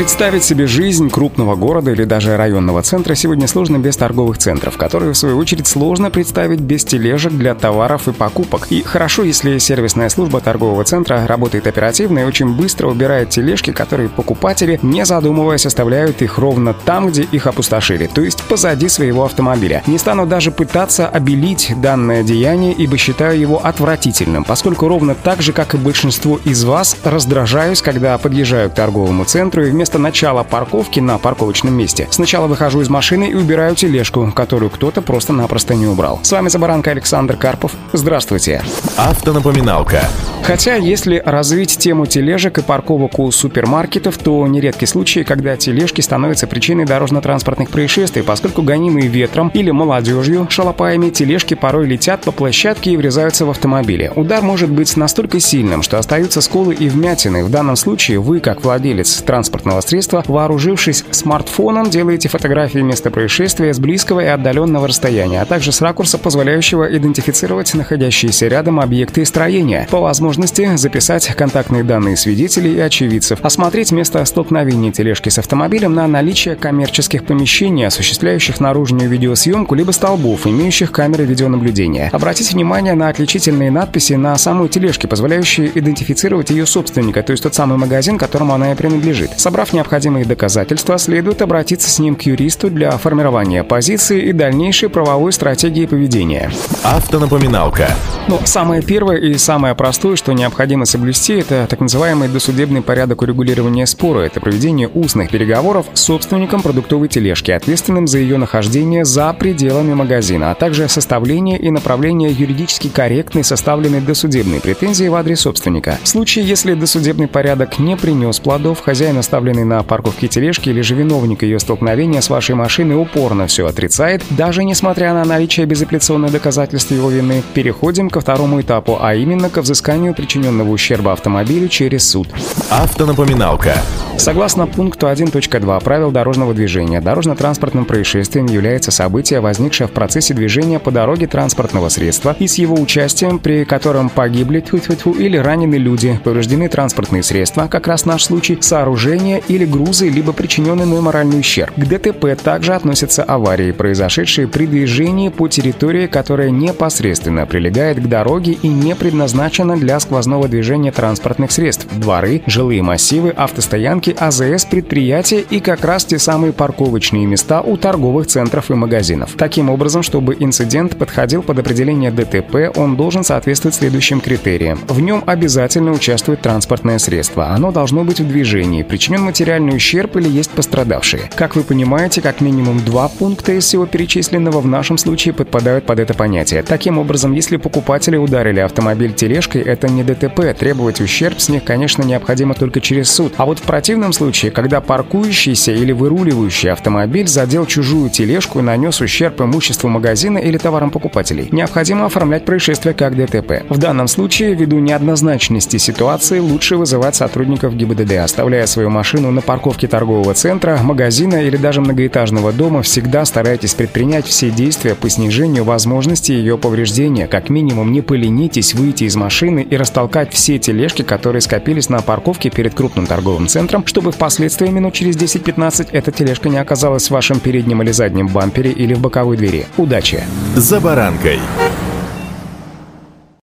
Представить себе жизнь крупного города или даже районного центра сегодня сложно без торговых центров, которые, в свою очередь, сложно представить без тележек для товаров и покупок. И хорошо, если сервисная служба торгового центра работает оперативно и очень быстро убирает тележки, которые покупатели, не задумываясь, оставляют их ровно там, где их опустошили, то есть позади своего автомобиля. Не стану даже пытаться обелить данное деяние, ибо считаю его отвратительным, поскольку ровно так же, как и большинство из вас, раздражаюсь, когда подъезжаю к торговому центру и вместо начала парковки на парковочном месте. Сначала выхожу из машины и убираю тележку, которую кто-то просто-напросто не убрал. С вами Забаранка Александр Карпов. Здравствуйте. Автонапоминалка. Хотя, если развить тему тележек и парковок у супермаркетов, то нередки случаи, когда тележки становятся причиной дорожно-транспортных происшествий, поскольку гонимые ветром или молодежью, шалопаями, тележки порой летят по площадке и врезаются в автомобили. Удар может быть настолько сильным, что остаются сколы и вмятины. В данном случае вы, как владелец транспортного средства, вооружившись смартфоном, делаете фотографии места происшествия с близкого и отдаленного расстояния, а также с ракурса, позволяющего идентифицировать находящиеся рядом объекты и строения. По возможности записать контактные данные свидетелей и очевидцев, осмотреть место столкновения тележки с автомобилем на наличие коммерческих помещений, осуществляющих наружную видеосъемку, либо столбов, имеющих камеры видеонаблюдения. Обратите внимание на отличительные надписи на самой тележке, позволяющие идентифицировать ее собственника, то есть тот самый магазин, которому она и принадлежит. Собрав необходимые доказательства, следует обратиться с ним к юристу для формирования позиции и дальнейшей правовой стратегии поведения. Автонапоминалка. Ну, самое первое и самое простое, что необходимо соблюсти, это так называемый досудебный порядок урегулирования спора. Это проведение устных переговоров с собственником продуктовой тележки, ответственным за ее нахождение за пределами магазина, а также составление и направление юридически корректной составленной досудебной претензии в адрес собственника. В случае, если досудебный порядок не принес плодов, хозяин оставленный на парковке тележки или же виновник ее столкновения с вашей машиной упорно все отрицает, даже несмотря на наличие безапелляционных доказательств его вины, переходим ко второму этапу, а именно к взысканию причиненного ущерба автомобилю через суд. Автонапоминалка. Согласно пункту 1.2 правил дорожного движения, дорожно-транспортным происшествием является событие, возникшее в процессе движения по дороге транспортного средства и с его участием, при котором погибли тьфу -тьфу или ранены люди, повреждены транспортные средства, как раз наш случай, сооружение или грузы, либо причиненный иной моральный ущерб. К ДТП также относятся аварии, произошедшие при движении по территории, которая непосредственно прилегает к дороге и не предназначена для сквозного движения транспортных средств, дворы, жилые массивы, автостоянки, АЗС, предприятия и как раз те самые парковочные места у торговых центров и магазинов. Таким образом, чтобы инцидент подходил под определение ДТП, он должен соответствовать следующим критериям. В нем обязательно участвует транспортное средство. Оно должно быть в движении, причинен материальный ущерб или есть пострадавшие. Как вы понимаете, как минимум два пункта из всего перечисленного в нашем случае подпадают под это понятие. Таким образом, если покупатели ударили автомобиль тележкой, это не ДТП, требовать ущерб с них, конечно, необходимо только через суд. А вот в противном случае, когда паркующийся или выруливающий автомобиль задел чужую тележку и нанес ущерб имуществу магазина или товарам покупателей, необходимо оформлять происшествие как ДТП. В данном случае, ввиду неоднозначности ситуации, лучше вызывать сотрудников ГИБДД, оставляя свою машину на парковке торгового центра, магазина или даже многоэтажного дома, всегда старайтесь предпринять все действия по снижению возможности ее повреждения. Как минимум не поленитесь выйти из машины и растолкать все тележки, которые скопились на парковке перед крупным торговым центром, чтобы впоследствии минут через 10-15 эта тележка не оказалась в вашем переднем или заднем бампере или в боковой двери. Удачи! За баранкой.